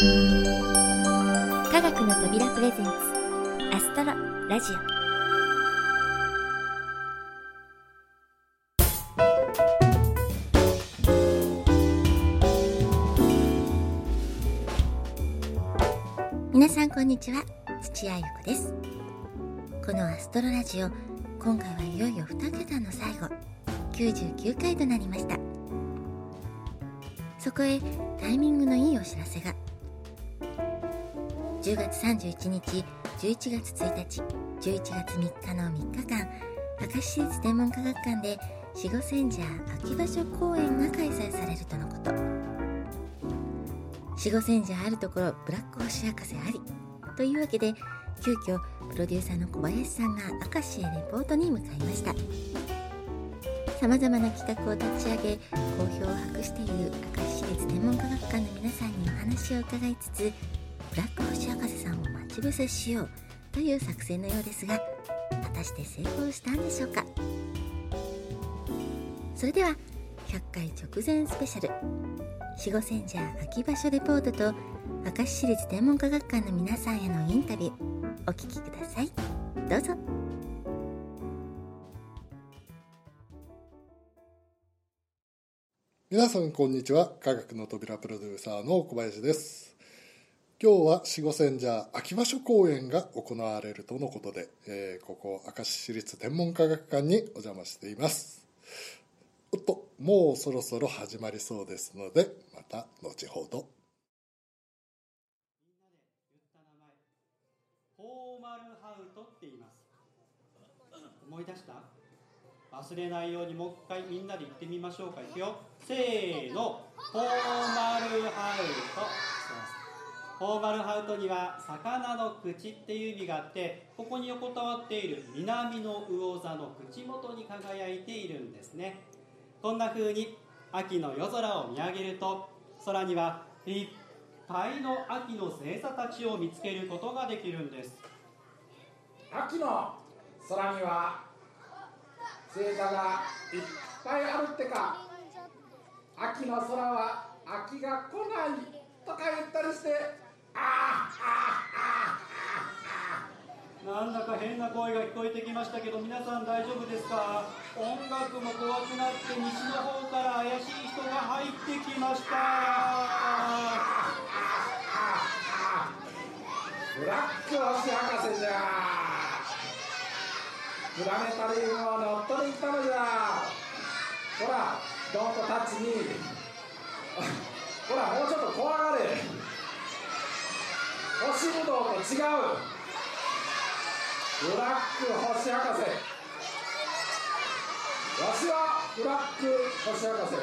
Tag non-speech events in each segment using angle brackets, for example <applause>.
科学の扉プレゼンツアストロラジオ。皆さんこんにちは土屋ゆ子です。このアストロラジオ今回はいよいよ2桁の最後99回となりました。そこへタイミングのいいお知らせが。10月31日11月1日11月3日の3日間明石市立天文科学館で死後千社秋場所公演が開催されるとのこと。死後千社あるところブラック星博士ありというわけで急遽プロデューサーの小林さんが明石へレポートに向かいました。さまざまな企画を立ち上げ好評を博している明石市立天文科学館の皆さんにお話を伺いつつブラック星博士さんを待ち伏せしようという作戦のようですが果たして成功したんでしょうか？それでは100回直前スペシャル死後戦者秋場所レポートと明石市立天文科学館の皆さんへのインタビューお聞きください。どうぞ。皆さんこんにちは。科学の扉プロデューサーの小林です。今日は四五千社秋場所公演が行われるとのことで、えーここ明石市立天文科学館にお邪魔しています。おっともうそろそろ始まりそうですのでまた後ほど。フォーマルハウトって言います。思い出した？忘れないようにもう一回みんなで言ってみましょうか。いくよ。せーのフォーマルハウト。フォーマルハウトには魚の口っていう意味があってここに横たわっている南の魚座の口元に輝いているんですね。こんな風に秋の夜空を見上げると空にはいっぱいの秋の星座たちを見つけることができるんです。秋の空には星座がいっぱいあるってか。秋の空は秋が来ないとか言ったりしてなんだか変な声が聞こえてきましたけど皆さん大丈夫ですか？音楽も怖くなって西の方から怪しい人が入ってきました。ブラック星博士じゃ。プラネタリウムを乗っ取りに来たのじゃ。ほらドンとタッチに。ほらもうちょっと怖がれ。星ぶどうと違う。ブラック星博士。わしはブラック星博士。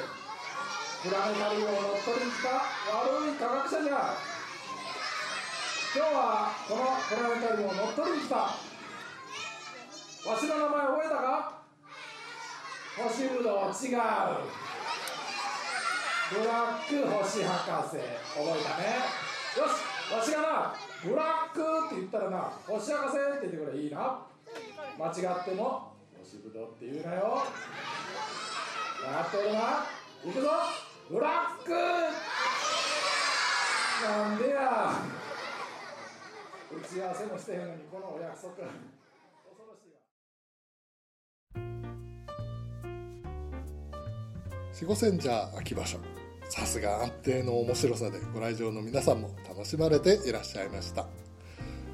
プラネタリウムを乗っ取りに来た悪い科学者じゃ。今日はこのプラネタリウムを乗っ取りに来た。わしの名前覚えたか？星ぶどう違う。ブラック星博士。覚えたね。よし。わしがなブラックって言ったらな星博士って言ってくれいいな。間違っても星ぶどうって言うなよ。分かっておるな。いくぞ。ブラック。なんでや。打ち合わせもしてへんのにこのお約束。恐ろしいわ四五千社秋場所。さすが安定の面白さでご来場の皆さんも楽しまれていらっしゃいました。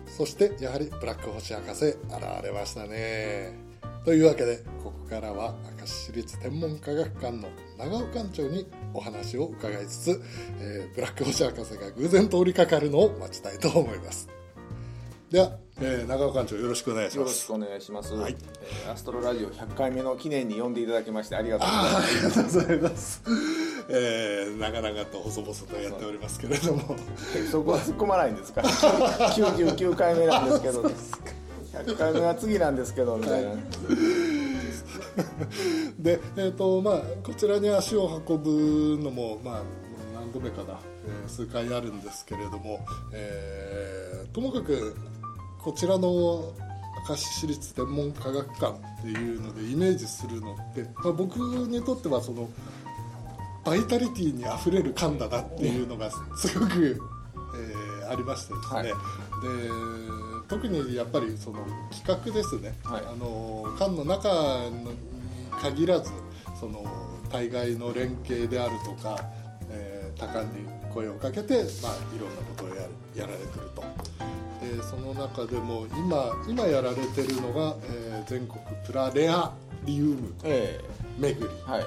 そしてやはりブラック星博士現れましたね。というわけでここからは明石市立天文科学館の長尾館長にお話を伺いつつ、えーブラック星博士が偶然通りかかるのを待ちたいと思います。では、えー長尾館長よろしくお願いします。よろしくお願いします、はい。えーアストロラジオ100回目の記念に呼んでいただきましてありがとうございあますえー、長々と細々とやっておりますけれども。そこは突っ込まないんですか？99回目なんですけど100回目は次なんですけどみたいな、で、えーとまあ、こちらに足を運ぶのも、まあ、何度目かな、えー数回あるんですけれども、えーともかくこちらの明石市立天文科学館っていうのでイメージするのって、まあ、僕にとってはそのバイタリティにあふれる館だなっていうのがすごく、えーありましてですね、はい。で特にやっぱりその企画ですね、はい。あの館の中に限らずその対外の連携であるとか、えー多感に声をかけて、まあ、いろんなことをやるやられてると。でその中でも今今やられてるのが、えー全国プラレアリウムえ巡りえはい。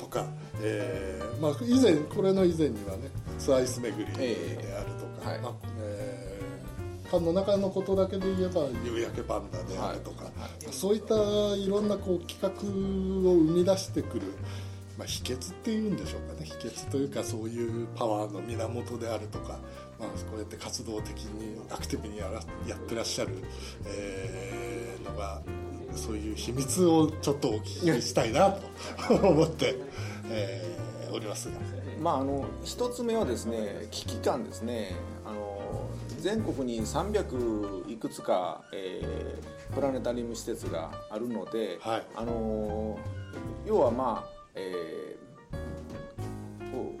とか、えーまあ、以前これの以前にはねツアイス巡りであるとか、ええ。はい。まあえー館の中のことだけで言えば夕焼けパンダであるとか、そういったいろんなこう企画を生み出してくる、まあ、秘訣っていうんでしょうかね。秘訣というかそういうパワーの源であるとか、まあ、こうやって活動的にアクティブにやらやってらっしゃる、えーのがそういう秘密をちょっとお聞きしたいなと思って、えーおります。が。まああの一つ目はですね危機感ですね。あの全国に300いくつか、えープラネタリウム施設があるので、はい。あの要はまあ、えーこ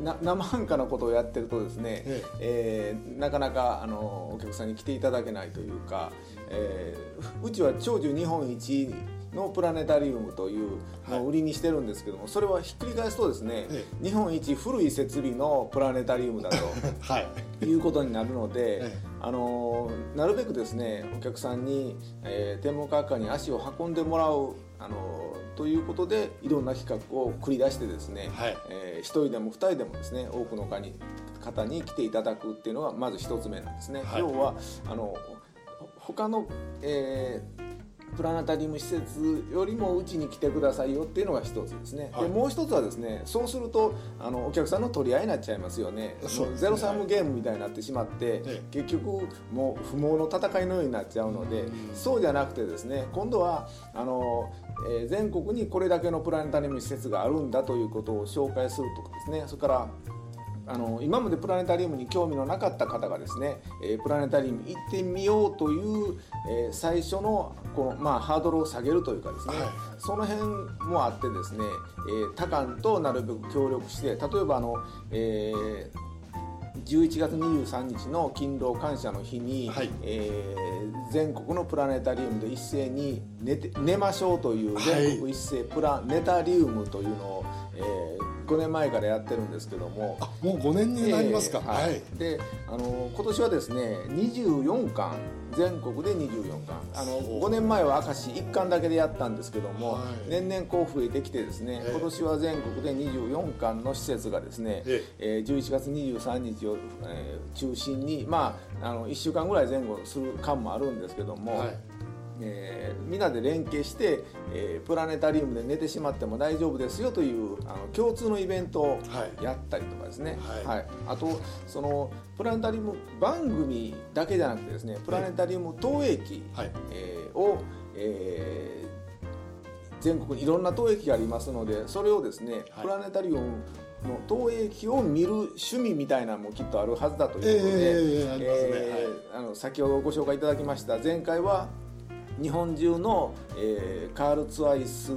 うな生半可なことをやってるとですね、え。えーなかなかあのお客さんに来ていただけないというか、えーうちは長寿日本一のプラネタリウムというのを売りにしてるんですけども、それはひっくり返すとですね、え日本一古い設備のプラネタリウムだと <laughs> はい。いうことになるので、ええ。あのなるべくですねお客さんに、えー天文科学館に足を運んでもらう、あのということでいろんな企画を繰り出してですね、はい。えー、1人でも2人でもですね多くの方に方に来ていただくっていうのがまず1つ目なんですね。はい。要はあのほ他の、えープラネタリウム施設よりもうちに来てくださいよっていうのが一つですね、はい。でもう一つはですねそうするとあのお客さんの取り合いになっちゃいますよね。そう。ねゼロサムゲームみたいになってしまって、ええ。結局もう不毛の戦いのようになっちゃうので、うん。そうじゃなくてですね今度はあの、えー全国にこれだけのプラネタリウム施設があるんだということを紹介するとかですね。それからあの今までプラネタリウムに興味のなかった方がですね、えープラネタリウム行ってみようという、えー最初のこの、まあ、ハードルを下げるというかですね、はい。その辺もあってですね、えー他館となるべく協力して例えばあの、えー11月23日の勤労感謝の日に、はい。えー全国のプラネタリウムで一斉に寝て寝ましょうというはい。全国一斉プラネタリウムというのを、え5年前からやってるんですけども。あもう5年になりますか、えーはい。であの今年はですね24巻。全国で24巻。あのそう。5年前は明石1巻だけでやったんですけども、はい。年々こう増えてきてですね、ええ。今年は全国で24巻の施設がですね、ええ。ー11月23日を、えー中心にまああの1週間ぐらい前後する巻もあるんですけども、はいえーみんなで連携して、えープラネタリウムで寝てしまっても大丈夫ですよというあの共通のイベントをはい。やったりとかですね、はい。あとそのプラネタリウム番組だけじゃなくてですねプラネタリウム投影機、はい。えーを、えー全国にいろんな投影機がありますのでそれをですね、はい。プラネタリウムの投影機を見る趣味みたいなのもきっとあるはずだということで、先ほどご紹介いただきました前回は日本中の、えーカールツアイス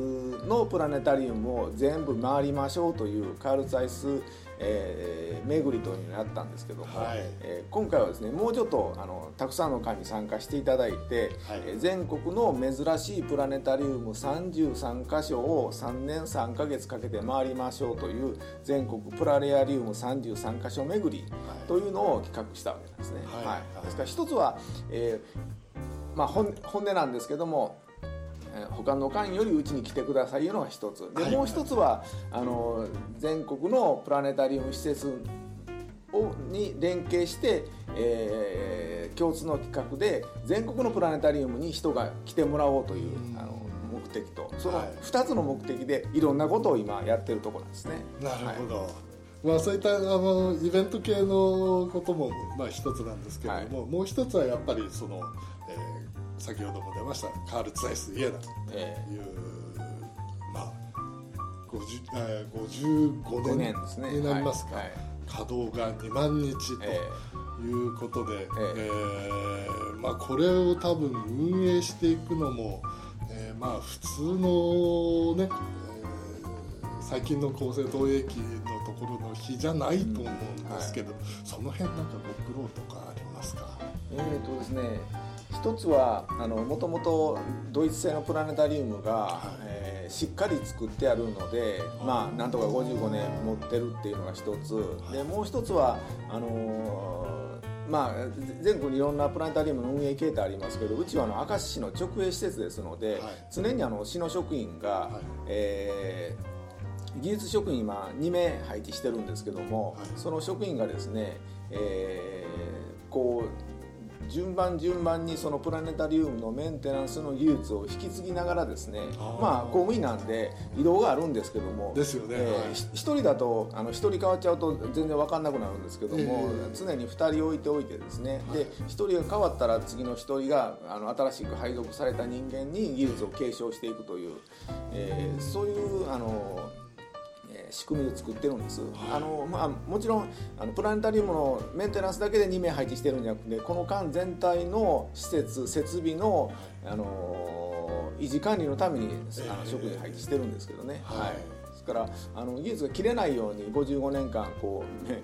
のプラネタリウムを全部回りましょうというカールツアイス、えー巡りというのったんですけども、はい。えー今回はですねもうちょっとあのたくさんの会に参加していただいて、はい。えー全国の珍しいプラネタリウム33カ所を3年3ヶ月かけて回りましょうという全国プラレアリウム33カ所巡りというのを企画したわけなんですね。はい。はい。ですから一つは、えーまあ、本本音なんですけどもえー他の館よりうちに来てくださいいうのが一つ。で、はい。もう一つはあの全国のプラネタリウム施設をに連携して、えー共通の企画で全国のプラネタリウムに人が来てもらおうといううん。あの目的と。そのはい。2つの目的でいろんなことを今やってるところなんですね。なるほど、まあ、そういったあのイベント系のこともまあ一つなんですけれども、もう一つはやっぱりその、えー先ほども出ましたカール・ツアイス・イエナとえいう、まあ50えー55 5年になりますか、稼働が2万日えということで、ええ。ーまあ、これを多分運営していくのも、えーまあ普通のね、えー最近の構成投影機のところの日じゃないと思うんですけど、その辺なんかご苦労とかありますか？えーとですね一つはもともとドイツ製のプラネタリウムが、はい、えー、しっかり作ってあるので、まあ、なんとか55年持ってるっていうのが一つ。でもう一つはあのー、まあ、全国にいろんなプラネタリウムの運営形態ありますけどうちはあの明石市の直営施設ですので、はい、常にあの市の職員が、はい、えー、技術職員今2名配置してるんですけども、その職員がですね、えー、こう順番順番にそのプラネタリウムのメンテナンスの技術を引き継ぎながらですねまあ公務員なんで移動があるんですけどもですよね、えー、1人だとあの1人変わっちゃうと全然分かんなくなるんですけども、えー、常に2人置いておいてですね、で1人が変わったら次の1人があの新しく配属された人間に技術を継承していくという、えー、そういうあの仕組みで作ってるんです、あのまあ、もちろんあのプラネタリウムのメンテナンスだけで2名配置してるんじゃなくてこの間全体の施設設備の、あの維持管理のためにあの職員配置してるんですけどね、はい、ですからあの技術が切れないように55年間こう、ね、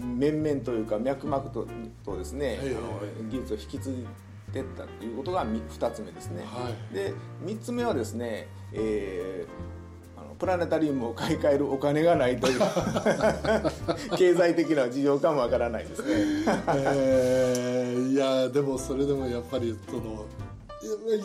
面々というか脈々ととですね、あの技術を引き継いでったということが2つ目ですね、はい、で3つ目はですね、えープラネタリウムを買い替えるお金がないという。<laughs> 経済的な事情かもわからないですね、えー、いやでもそれでもやっぱりその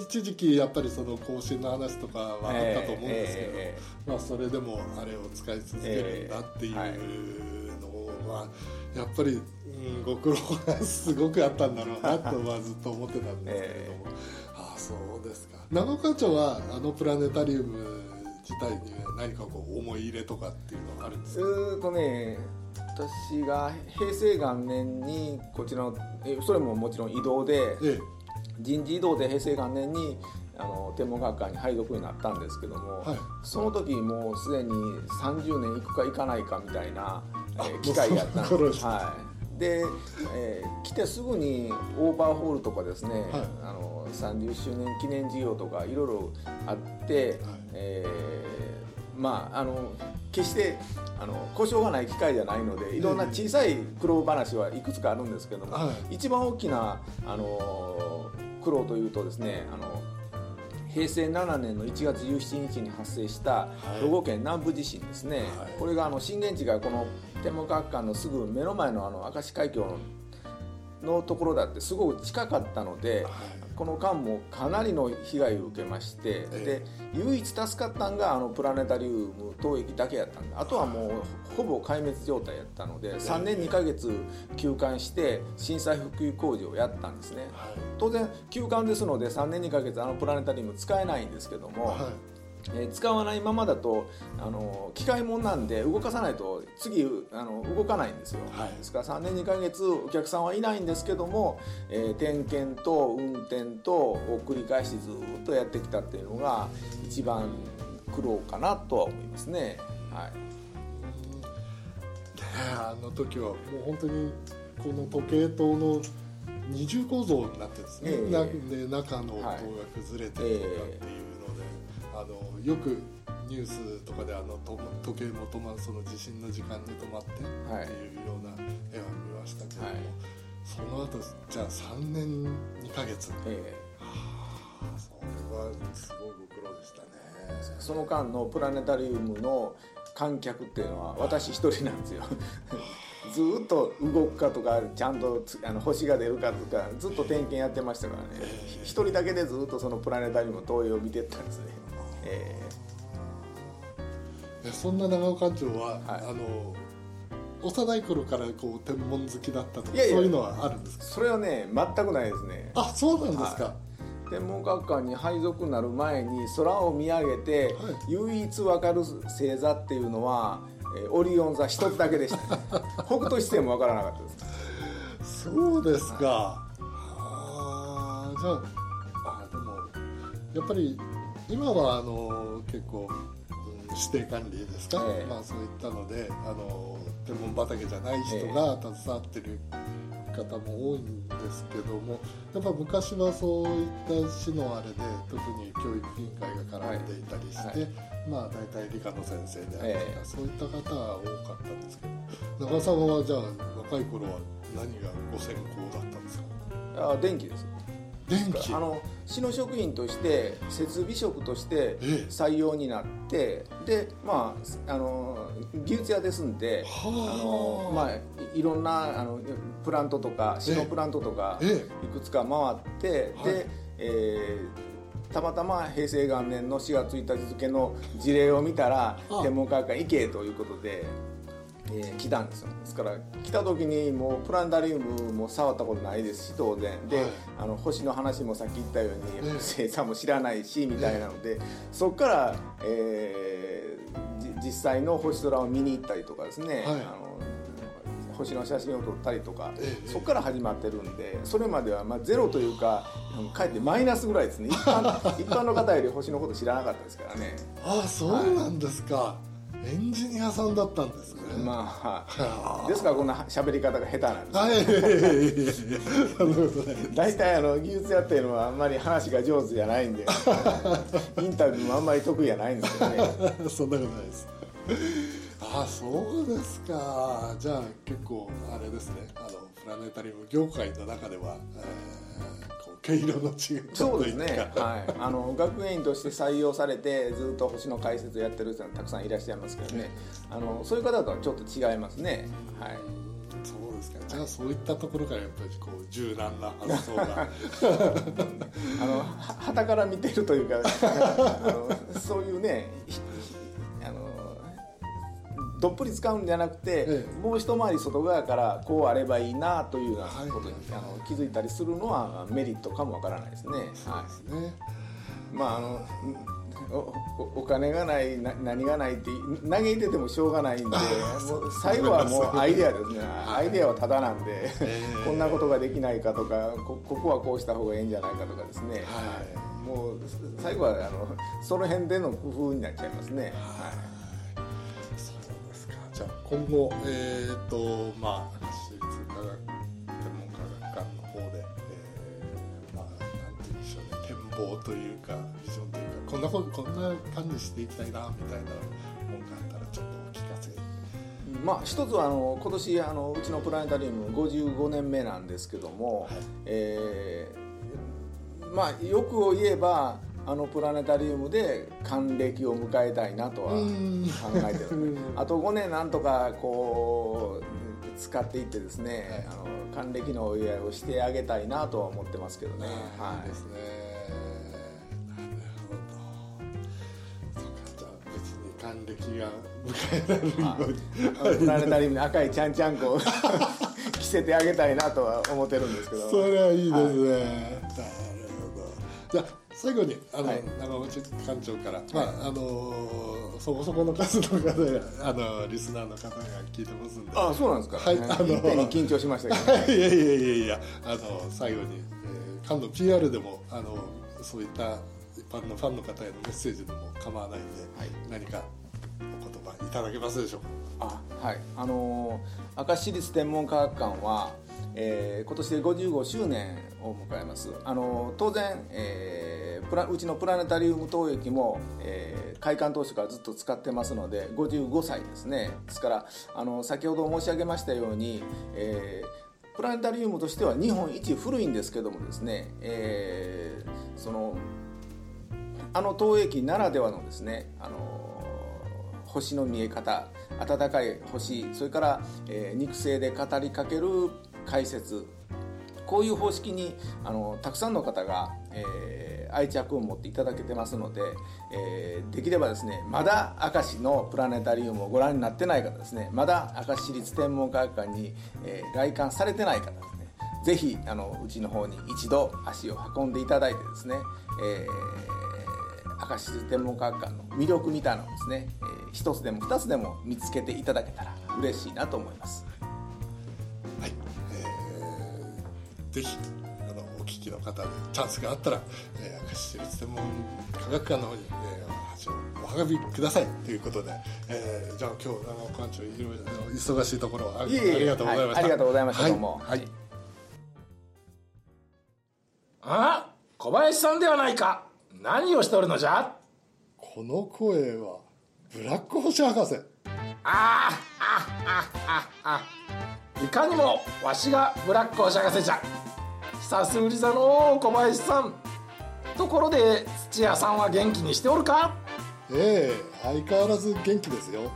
一時期やっぱりその更新の話とかはあったと思うんですけど、えーえー、まあ、それでもあれを使い続けるんだっていうのはやっぱり、うん、ご苦労がすごくあったんだろうなとはずっと思ってたんですけれども、ああそうですか。長岡町はあのプラネタリウム自体に何かこう思い入れとかっていうのはあるんですか？うとね私が平成元年にこちらのそれももちろん移動で、ええ、人事異動で平成元年にあの天文学科に配属になったんですけども、はい、その時もうすでに30年行くか行かないかみたいな、えー、機会やったんです。はい。で、えー、来てすぐにオーバーホールとかですね、はい、あの30周年記念事業とかいろいろあって、はい、えー、まああの決してあの故障がない機械じゃないのでいろんな小さい苦労話はいくつかあるんですけども、はい、一番大きなあの苦労というとですねあの平成7年の1月17日に発生した兵庫県南部地震ですね、はい、これがあの震源地がこの天文学館のすぐ目の前のあの明石海峡のところだってすごく近かったので、はい、この間もかなりの被害を受けまして、で唯一助かったんがあのプラネタリウム投影だけやったんであとはもうほぼ壊滅状態やったので3年2ヶ月休館して震災復旧工事をやったんですね、当然休館ですので3年2ヶ月あのプラネタリウム使えないんですけども、えー、使わないままだとあの機械もんなんで動かさないと次あの動かないんですよ、はい、ですから3年2ヶ月お客さんはいないんですけども、えー、点検と運転とを繰り返しずっとやってきたっていうのが一番苦労かなとは思いますね。はい、あの時はもう本当にこの時計塔の二重構造になってですね、えー、中の塔が崩れてるとかっていうあのよくニュースとかであの時計も止まるその地震の時間に止まってっていうような絵は見ましたけども、はい、その後じゃあ3年2か月、ええ、はあそれはすごいご苦労でしたね。その間のプラネタリウムの観客っていうのは私一人なんですよ。<laughs> ずっと動くかとかちゃんとあの星が出るかとかずっと点検やってましたからね。一人だけでずっとそのプラネタリウム投影を見てったんですねえー、そんな長岡町は、はい、あの幼い頃からこう天文好きだったとかそういうのはあるんですか？それはね全くないですね。あそうなんですか、はい、天文学館に配属になる前に空を見上げて、はい、唯一分かる星座っていうのは、えー、オリオン座一つだけでした、ね、<laughs> 北斗七星も分からなかったです。そうですか、はい、ああじゃああでもやっぱり今はあの結構、うん、指定管理ですか、えー、まあ、そういったのであの天文畑じゃない人が携わってる方も多いんですけどもやっぱ昔はそういった市のあれで特に教育委員会が絡んでいたりして、はい。はいまあ大体理科の先生であるとか、ええ。そういった方が多かったんですけど中尾さんはじゃあ若い頃は何がご専攻だったんですか？あ電気です電気あの市の職員として設備職としてええ。採用になってでまああの技術屋ですんであ。の、まあ、いいろんなあのプラントとか市のプラントとかえいくつか回って、はい。で、えーたまたま平成元年の4月1日付の事例を見たらあ。天文科学館行けということで、えー来たんですよ。ですから来た時にもうプラネタリウムも触ったことないですし当然。で、はい。あの星の話もさっき言ったように、ええ。星さんも知らないしみたいなので、そこから、えーじ実際の星空を見に行ったりとかですね、はい。あの星の写真を撮ったりとか、ええ。そこから始まってるんでそれまではまあゼロというかかえってマイナスぐらいですね。一般一般の方より星のこと知らなかったですからね。ああそうなんですか、エンジニアさんだったんですね。まあはですからこんな喋り方が下手なんです。あはい。<laughs> 大体あの技術やっていうのはあんまり話が上手じゃないんで。<laughs> インタビューもあんまり得意じゃないんですよね。<laughs> そんなことないです。ああそうですか。じゃあ結構あれですね。あのプラネタリウム業界の中では、えー、毛色の違うそうですね。はい、あの学園員として採用されてずっと星の解説をやってる人はたくさんいらっしゃいますけどね。あのそういう方とはちょっと違いますね。はい。そうですか。じゃあそういったところからやっぱりこう柔軟な発想が。<laughs> あのはたから見てるというか <laughs> あのそういうねどっぷり使うんじゃなくて、ええ。もう一回り外側からこうあればいいなというようなはいことに、あの気づいたりするのはメリットかもわからないですね。はね。い、まああのおおお金がないな何がないって嘆いててもしょうがないんで最後はもうアイデアですね、アイデアはただなんで、こんなことができないかとかこここはこうした方がいいんじゃないかとかですね、はい。もう最後はあのその辺での工夫になっちゃいますね。はい今後えっ、とまあ私立科学天文科学館の方で、えー、まあなんて言うんでしょうね展望というかビジョンというかこんなことこんな感じしていきたいなみたいなもんがあったらちょっとお聞かせ。まあ、一つはあの今年あのうちのプラネタリウム55年目なんですけども、はい。えーまあ欲を言えばあのプラネタリウムで還暦を迎えたいなとは考うん。えてる。<laughs> あと5年なんとかこう使っていってですね、あの還暦のお祝いをしてあげたいなとは思ってますけどね。はい。いですね。なるほど。そうかじゃあ別に還暦が迎えられるように。プラネタリウムに赤いちゃんちゃんこを <laughs> 着せてあげたいなとは思ってるんですけど。それはいいですね、はい。なるほど。じゃあ最後にあの、はい。長渕館長から、まああのそこそこの数の方があのリスナーの方が聞いてますんで。あそうなんですか。はいあのいっぺんに緊張しましたけど、<laughs> いやいやいやいやあの最後に、えー、館の PR でもあのそういった一般のファンの方へのメッセージでも構わないんで、はい。何かお言葉いただけますでしょうか？あはい。あのー明石市立天文科学館は、えー今年で55周年を迎えます。あの当然、えープラうちのプラネタリウム投影機も、えー開館当初からずっと使ってますので55歳ですね。ですからあの先ほど申し上げましたように、えープラネタリウムとしては日本一古いんですけどもですね、えーそのあの投影機ならではのですねあの星の見え方暖かい星それから、えー肉声で語りかける解説こういう方式にあのたくさんの方が、えー愛着を持っていただけてますので、えーできればですねまだ明石のプラネタリウムをご覧になってない方ですねまだ明石市立天文科学館に、えー来館されてない方ですねぜひあのうちの方に一度足を運んでいただいてですね、え明石市立天文科学館の魅力みたいなのをですね、えー一つでも二つでも見つけていただけたら嬉しいなと思います。ぜひあのお聞きの方でチャンスがあったら、えー、明石市立天文科学館の方に、えー、おはがびください。ということで、えーじゃあ今日長岡館長いろいろ忙しいところありがとうございました、はいありがとうございましたはいどうも。はいあ小林さんではないか。何をしておるのじゃ？この声はブラック星博士。ああああああいかにもわしがブラック星博士じゃ。久しぶりだのう小林さん。ところで土屋さんは元気にしておるか？ええ相変わらず元気ですよ。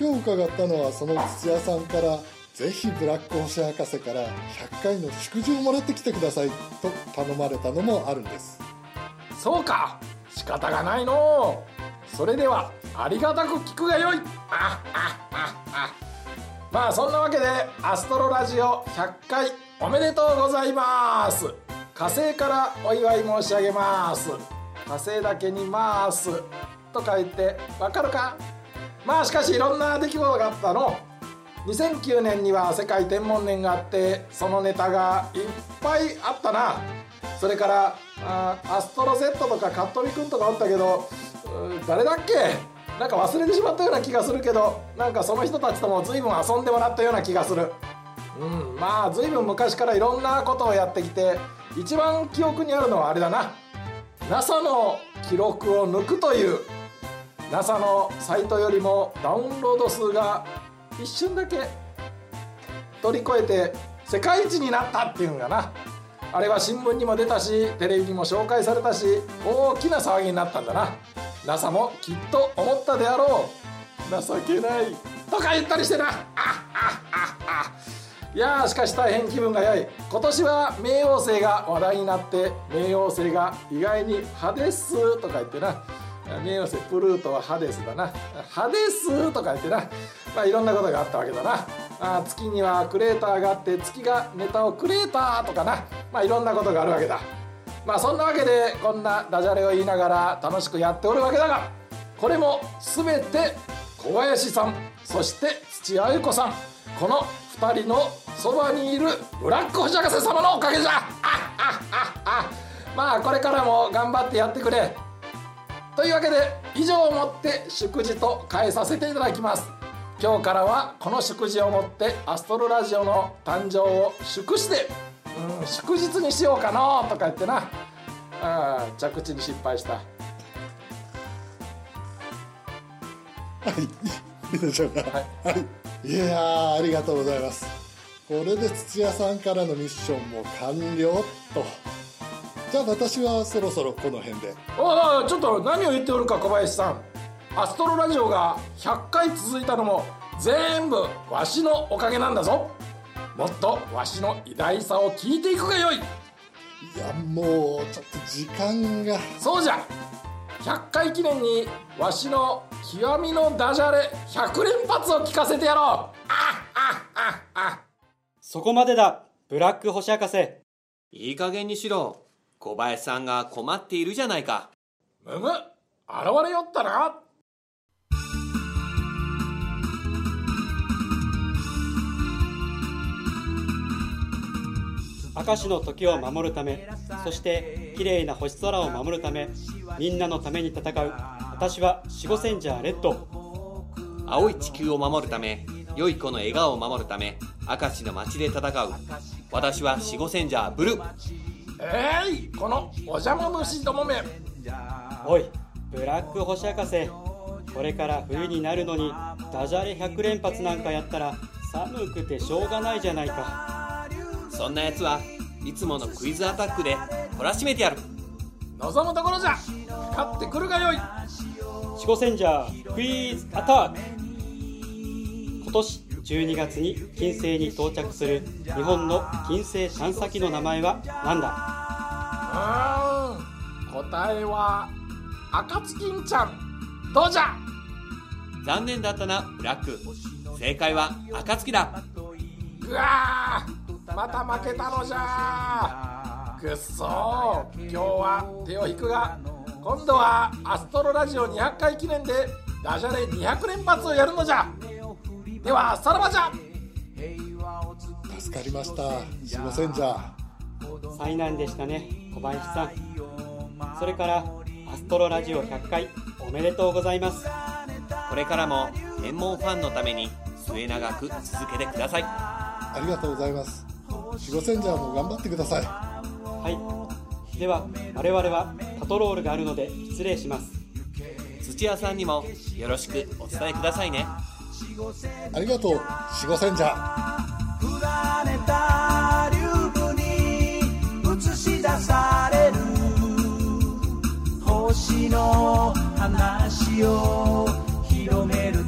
今日伺ったのはその土屋さんからぜひブラック星博士から100回の祝辞をもらってきてくださいと頼まれたのもあるんです。そうか。仕方がないの。うそれではありがたく聞くがよい。ああああまあそんなわけでアストロラジオ100回おめでとうございます。火星からお祝い申し上げます。火星だけにます。と書いてわかるか？まあしかしいろんな出来事があったの。2009年には世界天文年があってそのネタがいっぱいあったな。それからあアストロ Z とかカットリくんとかおったけど誰だっけ？なんか忘れてしまったような気がするけどなんかその人たちとも随分遊んでもらったような気がする。うんまあ随分昔からいろんなことをやってきて一番記憶にあるのはあれだな。NASA の記録を抜くという NASA のサイトよりもダウンロード数が一瞬だけ取り越えて世界一になったっていうんかな。あれは新聞にも出たしテレビにも紹介されたし大きな騒ぎになったんだな。NASA もきっと思ったであろう情けないとか言ったりしてな。ああああいやしかし大変気分が良い。今年は冥王星が話題になって冥王星が意外に「ハデス」とか言ってな。冥王星プルートはハデスだな。ハデスとか言ってな。まあいろんなことがあったわけだな。あ月にはクレーターがあって月がネタをクレーターとかな。まあいろんなことがあるわけだ。まあそんなわけでこんなダジャレを言いながら楽しくやっておるわけだがこれも全て小林さんそして土屋ゆ子さんこの2人のそばにいるブラック星博士様のおかげじゃ。あっあっああまあこれからも頑張ってやってくれ。というわけで以上をもって祝辞と変えさせていただきます。今日からはこの祝辞をもってアストロラジオの誕生を祝して、うん、祝日にしようかなとか言ってな。あー着地に失敗した。はい。いいでしょうかはい。はい、いやーありがとうございます。これで土屋さんからのミッションも完了と。じゃあ私はそろそろこの辺で。おいおいちょっと何を言っておるか小林さん。アストロラジオが100回続いたのも全部わしのおかげなんだぞもっとわしの偉大さを聞いていくがよい。いやもうちょっと時間が。そうじゃ。100回記念にわしの極みのダジャレ100連発を聞かせてやろう。あっあっあっあそこまでだブラック星博士。いい加減にしろ。小林さんが困っているじゃないか。むむ現れよったな明石の時を守るためそして綺麗な星空を守るためみんなのために戦う。私は守護センジャーレッド。青い地球を守るため、良い子の笑顔を守るため、明石の街で戦う。私は守護センジャーブルー。えいこのお邪魔虫どもめ。おいブラック星博士。これから冬になるのにダジャレ100連発なんかやったら寒くてしょうがないじゃないかそんな奴はいつものクイズアタックで懲らしめてやる。望むところじゃかかってくるがよい守護センジャークイズアタック今年12月に金星に到着する日本の金星探査機の名前は何だ？うーん答えは暁んちゃんどうじゃ？残念だったな、ブラック。正解は暁だ。うわーまた負けたのじゃ。くっそー。今日は手を引くが今度はアストロラジオ200回記念でダジャレ200連発をやるのじゃ。ではさらばじゃ。助かりました。守護センジャー災難でしたね小林さん。それからアストロラジオ100回おめでとうございます。これからも天文ファンのために末永く続けてください。ありがとうございます守護センジャーも頑張ってください。はい。では我々はパトロールがあるので失礼します。土屋さんにもよろしくお伝えくださいね。ありがとう四五千じゃプラネタリウムに映し出される。星の話を広める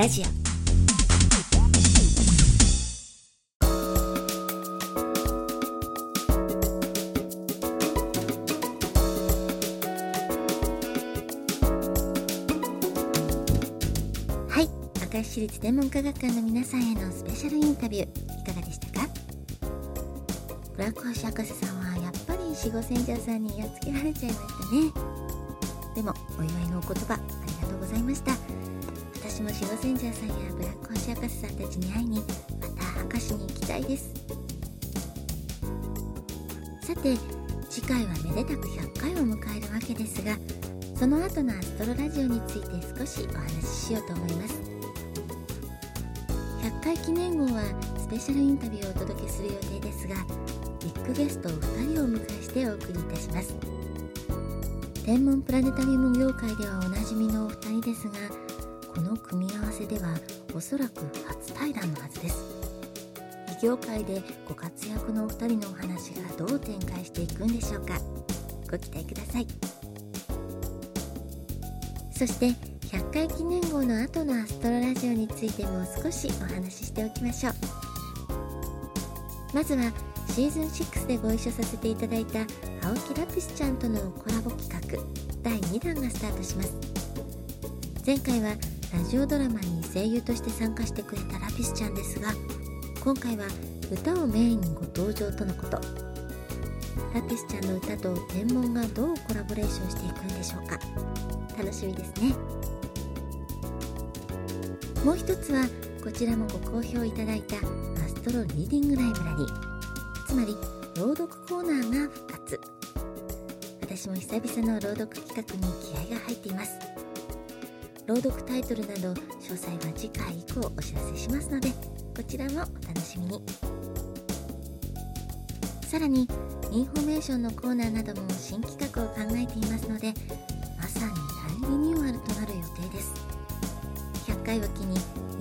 ラジオ。はい。明石市立天文科学館の皆さんへのスペシャルインタビューいかがでしたか？ブラック星博士さんはやっぱり四五千ジャーさんにやっつけられちゃいましたね。でもお祝いのお言葉ありがとうございました。私もシゴセンジャーさんやブラック星博士さんたちに会いにまた明石に行きたいです。さて次回はめでたく100回を迎えるわけですがその後のアストロラジオについて少しお話ししようと思います。100回記念号はスペシャルインタビューをお届けする予定ですがビッグゲストを2人をお迎えしてお送りいたします。天文プラネタリウム業界ではおなじみのお二人ですがこの組み合わせではおそらく初対談のはずです。異業界でご活躍のお二人のお話がどう展開していくんでしょうか。ご期待ください。そして100回記念号の後のアストロラジオについても少しお話ししておきましょう。まずはシーズン6でご一緒させていただいた青木ラピスちゃんとのコラボ企画第2弾がスタートします。前回はラジオドラマに声優として参加してくれたラピスちゃんですが今回は歌をメインにご登場とのこと。ラピスちゃんの歌と天文がどうコラボレーションしていくんでしょうか。楽しみですね。もう一つはこちらもご好評いただいたアストロリーディングライブラリー。つまり朗読コーナーが復活私も久々の朗読企画に気合が入っています。朗読タイトルなど詳細は次回以降お知らせしますのでこちらもお楽しみに。さらにインフォメーションのコーナーなども新企画を考えていますのでまさに大リニューアルとなる予定です。100回を機に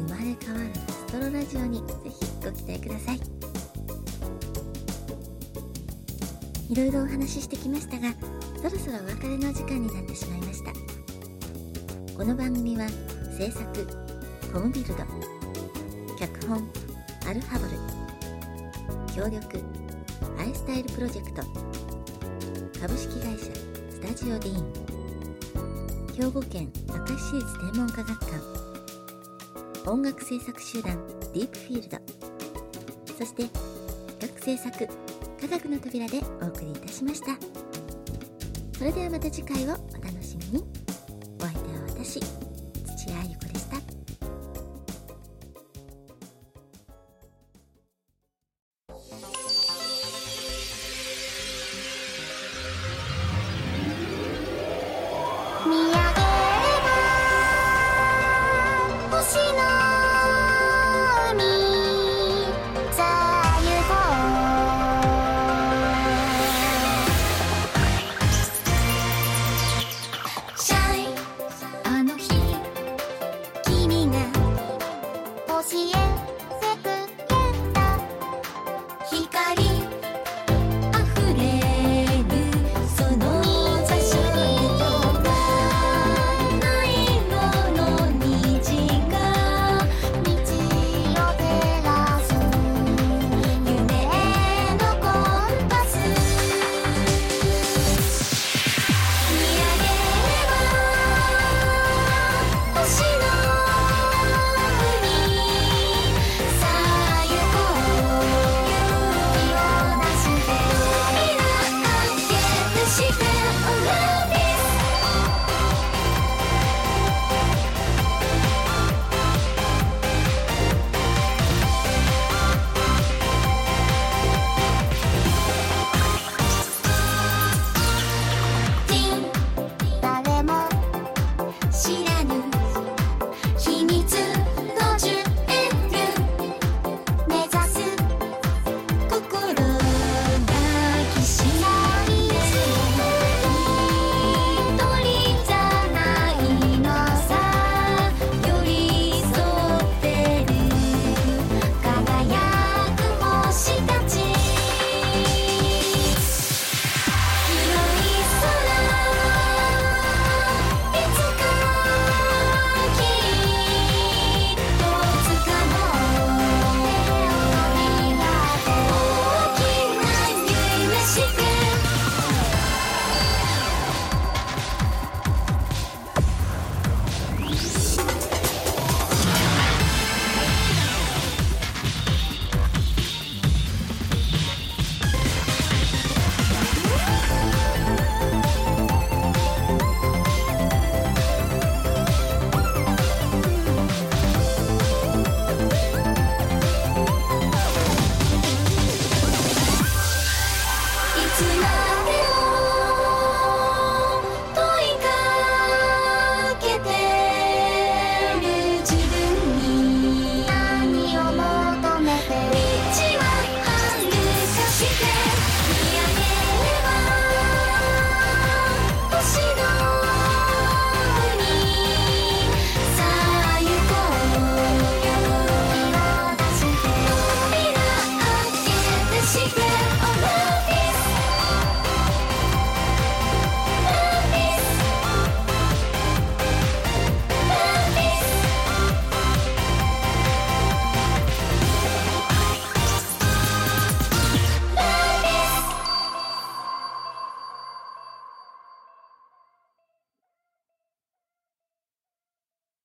生まれ変わるアストロラジオにぜひご期待ください。いろいろお話ししてきましたがそろそろお別れの時間になってしまいました。この番組は制作コムビルド脚本アルファボル協力アイスタイルプロジェクト株式会社スタジオディーン兵庫県明石市立天文科学館音楽制作集団ディープフィールドそして企画制作科学の扉でお送りいたしました。それではまた次回をお